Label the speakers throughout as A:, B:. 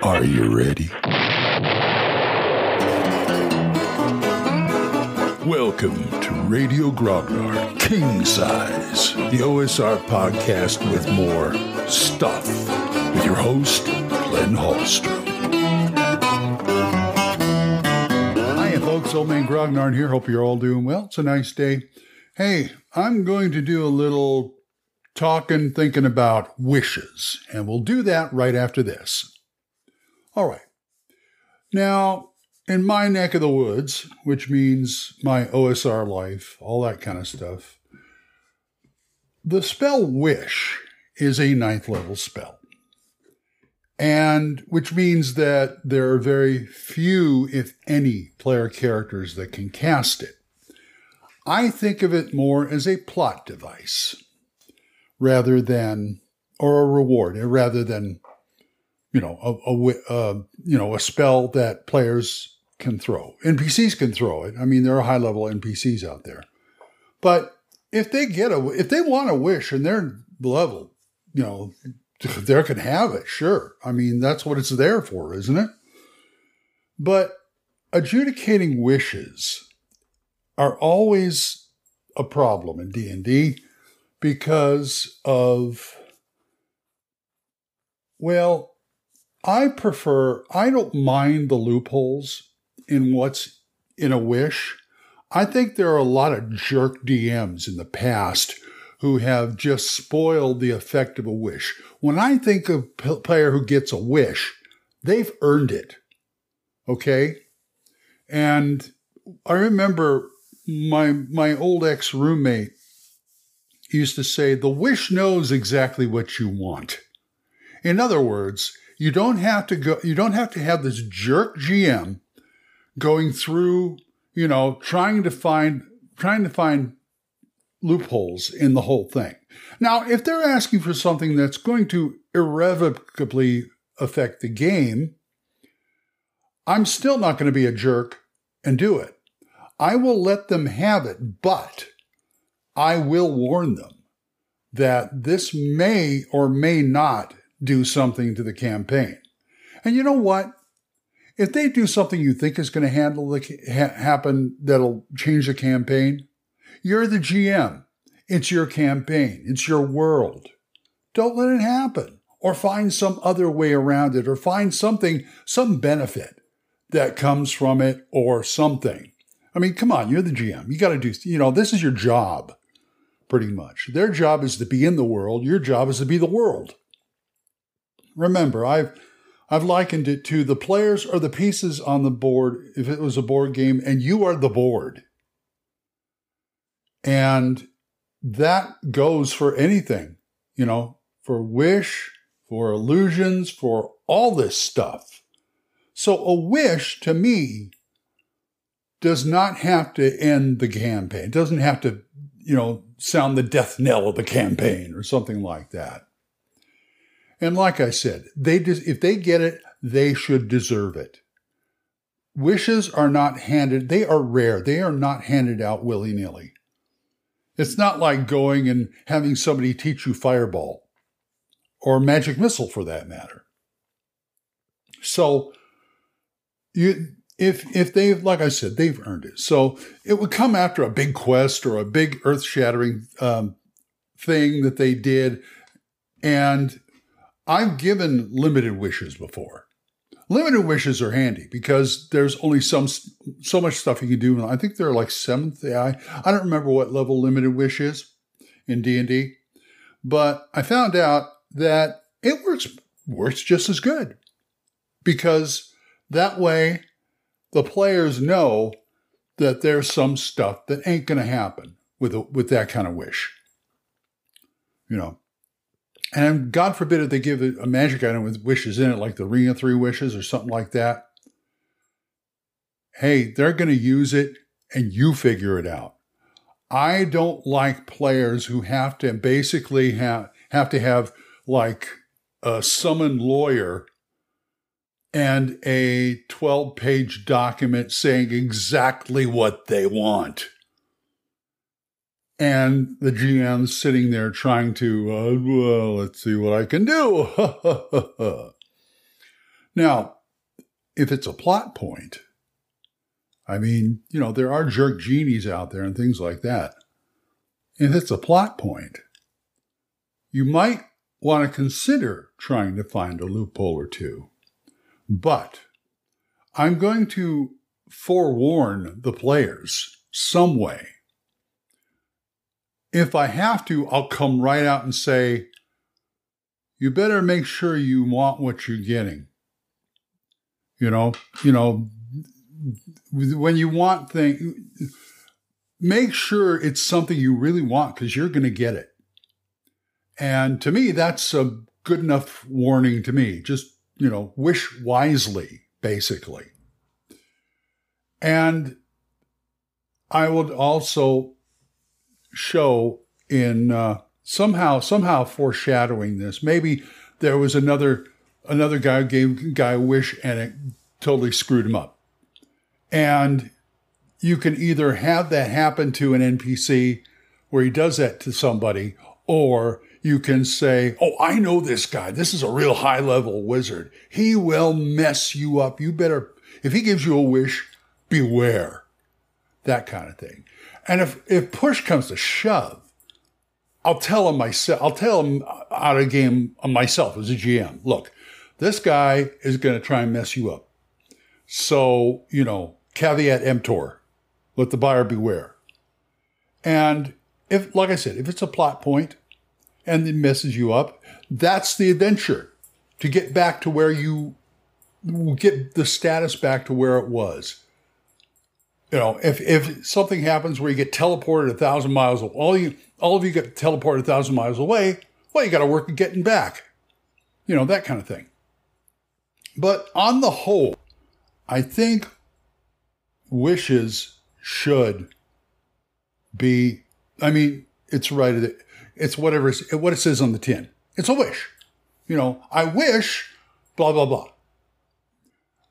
A: Are you ready? Welcome to Radio Grognard King Size, the OSR podcast with more stuff, with your host, Glenn Hallstrom. Hi, folks. Old Man Grognard here. Hope you're all doing well. It's a nice day. Hey, I'm going to do a little talking, thinking about wishes, and we'll do that right after this. All right. Now, in my neck of the woods, which means my OSR life, all that kind of stuff, the spell Wish is a ninth level spell. And which means that there are very few, if any, player characters that can cast it. I think of it more as a plot device rather than, or a reward, rather than you know, a, a uh, you know a spell that players can throw. NPCs can throw it. I mean, there are high level NPCs out there, but if they get a if they want a wish and they're level, you know, they can have it. Sure, I mean that's what it's there for, isn't it? But adjudicating wishes are always a problem in D and D because of well I prefer, I don't mind the loopholes in what's in a wish. I think there are a lot of jerk DMs in the past who have just spoiled the effect of a wish. When I think of a player who gets a wish, they've earned it. Okay? And I remember my my old ex roommate used to say, "The wish knows exactly what you want." In other words, you don't have to go, you don't have to have this jerk GM going through, you know, trying to find, trying to find loopholes in the whole thing. Now, if they're asking for something that's going to irrevocably affect the game, I'm still not going to be a jerk and do it. I will let them have it, but I will warn them that this may or may not do something to the campaign. And you know what? If they do something you think is going to handle the ha- happen that'll change the campaign, you're the GM. It's your campaign. It's your world. Don't let it happen or find some other way around it or find something, some benefit that comes from it or something. I mean, come on, you're the GM. You got to do, you know, this is your job pretty much. Their job is to be in the world. Your job is to be the world. Remember, I've I've likened it to the players are the pieces on the board if it was a board game and you are the board. And that goes for anything, you know, for wish, for illusions, for all this stuff. So a wish to me does not have to end the campaign. It doesn't have to, you know, sound the death knell of the campaign or something like that. And like I said, they if they get it, they should deserve it. Wishes are not handed, they are rare. They are not handed out willy nilly. It's not like going and having somebody teach you fireball or magic missile for that matter. So you if if they've like I said they've earned it. So it would come after a big quest or a big earth shattering um, thing that they did, and I've given limited wishes before. Limited wishes are handy because there's only some so much stuff you can do. I think they're like seventh AI. I don't remember what level limited wish is in D and D, but I found out that it works works just as good because that way the players know that there's some stuff that ain't going to happen with a, with that kind of wish. You know, and God forbid if they give a magic item with wishes in it, like the Ring of Three Wishes or something like that. Hey, they're going to use it and you figure it out. I don't like players who have to basically have, have to have like a summoned lawyer and a 12 page document saying exactly what they want and the GM's sitting there trying to, uh, well, let's see what I can do. Now, if it's a plot point, I mean, you know, there are jerk genies out there and things like that. If it's a plot point, you might want to consider trying to find a loophole or two. But I'm going to forewarn the players some way. If I have to, I'll come right out and say, you better make sure you want what you're getting. You know, you know, when you want things, make sure it's something you really want because you're going to get it. And to me, that's a good enough warning to me. Just, you know, wish wisely, basically. And I would also show in uh, somehow somehow foreshadowing this. Maybe there was another another guy gave guy a wish and it totally screwed him up. And you can either have that happen to an NPC where he does that to somebody, or you can say, Oh, I know this guy. This is a real high level wizard. He will mess you up. You better, if he gives you a wish, beware. That kind of thing. And if, if push comes to shove, I'll tell him myself, I'll tell him out of game myself as a GM, look, this guy is going to try and mess you up. So, you know, caveat emptor, let the buyer beware. And if, like I said, if it's a plot point and it messes you up, that's the adventure to get back to where you get the status back to where it was you know, if if something happens where you get teleported a thousand miles, all you all of you get teleported a thousand miles away, well, you got to work at getting back, you know, that kind of thing. But on the whole, I think wishes should be. I mean, it's right. It's whatever. What it says on the tin. It's a wish. You know, I wish. Blah blah blah.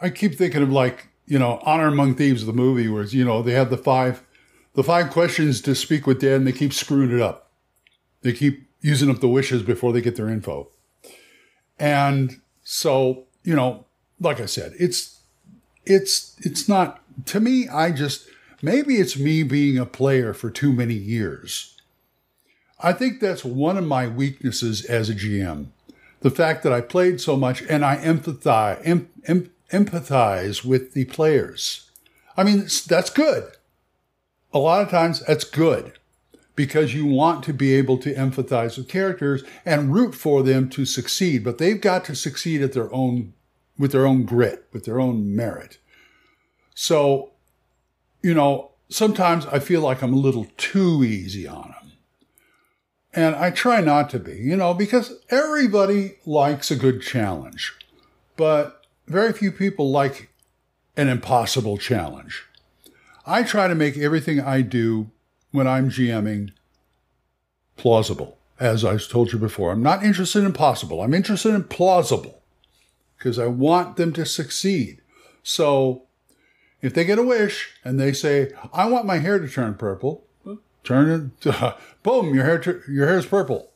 A: I keep thinking of like you know, Honor Among Thieves, the movie, where you know they have the five, the five questions to speak with dead, and they keep screwing it up. They keep using up the wishes before they get their info, and so you know, like I said, it's it's it's not to me. I just maybe it's me being a player for too many years. I think that's one of my weaknesses as a GM. The fact that I played so much and I empathize, em, em, empathize with the players. I mean, that's good. A lot of times that's good because you want to be able to empathize with characters and root for them to succeed, but they've got to succeed at their own with their own grit, with their own merit. So, you know, sometimes I feel like I'm a little too easy on them. And I try not to be, you know, because everybody likes a good challenge. But very few people like an impossible challenge. I try to make everything I do when I'm GMing plausible. As I've told you before, I'm not interested in possible. I'm interested in plausible because I want them to succeed. So if they get a wish and they say, I want my hair to turn purple, turn it, boom, your hair, your hair is purple.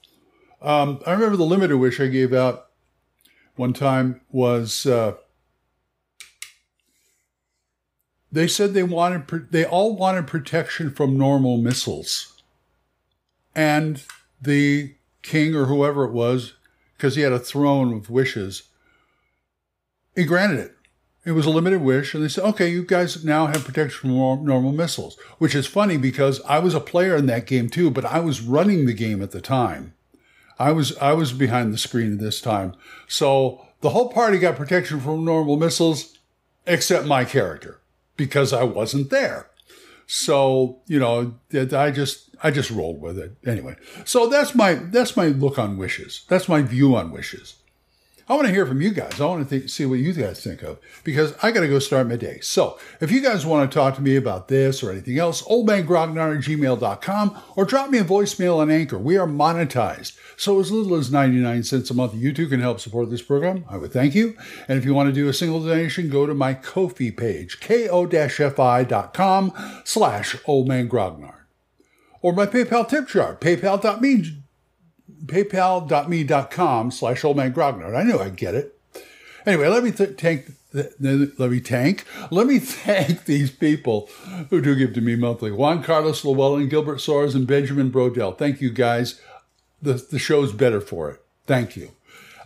A: Um, I remember the limited wish I gave out one time was uh, they said they wanted they all wanted protection from normal missiles, and the king or whoever it was, because he had a throne of wishes, he granted it. It was a limited wish, and they said, "Okay, you guys now have protection from normal missiles." Which is funny because I was a player in that game too, but I was running the game at the time. I was I was behind the screen at this time. So the whole party got protection from normal missiles, except my character, because I wasn't there. So, you know, I just I just rolled with it. Anyway. So that's my that's my look on wishes. That's my view on wishes. I want to hear from you guys. I want to see what you guys think of because I got to go start my day. So if you guys want to talk to me about this or anything else, oldmangrognard at gmail.com or drop me a voicemail on Anchor. We are monetized. So as little as 99 cents a month, you too can help support this program. I would thank you. And if you want to do a single donation, go to my Ko-fi page, ko-fi.com slash oldmangrognard. Or my PayPal tip jar, paypal.me paypal.me.com slash oldmangrognard. I knew I'd get it. Anyway, let me th- thank. Let me thank. Let me thank these people who do give to me monthly: Juan Carlos Llewellyn, Gilbert Soares, and Benjamin Brodell. Thank you, guys. The the show's better for it. Thank you.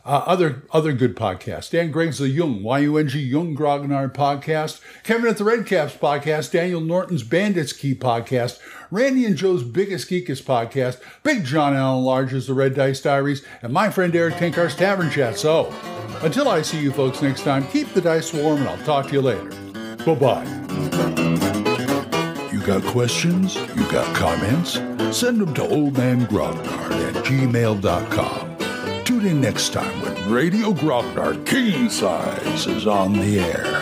A: Uh, other other good podcasts. Dan Griggs the Yung, Y-U-N-G, Yung Grognard podcast. Kevin at the Redcaps podcast. Daniel Norton's Bandits Key podcast. Randy and Joe's Biggest Geekest podcast. Big John Allen Large's The Red Dice Diaries. And my friend Eric Tenkar's Tavern Chat. So, until I see you folks next time, keep the dice warm and I'll talk to you later. Bye-bye. You got questions? You got comments? Send them to oldmangrognard at gmail.com. Tune in next time when Radio Grognard King Size is on the air.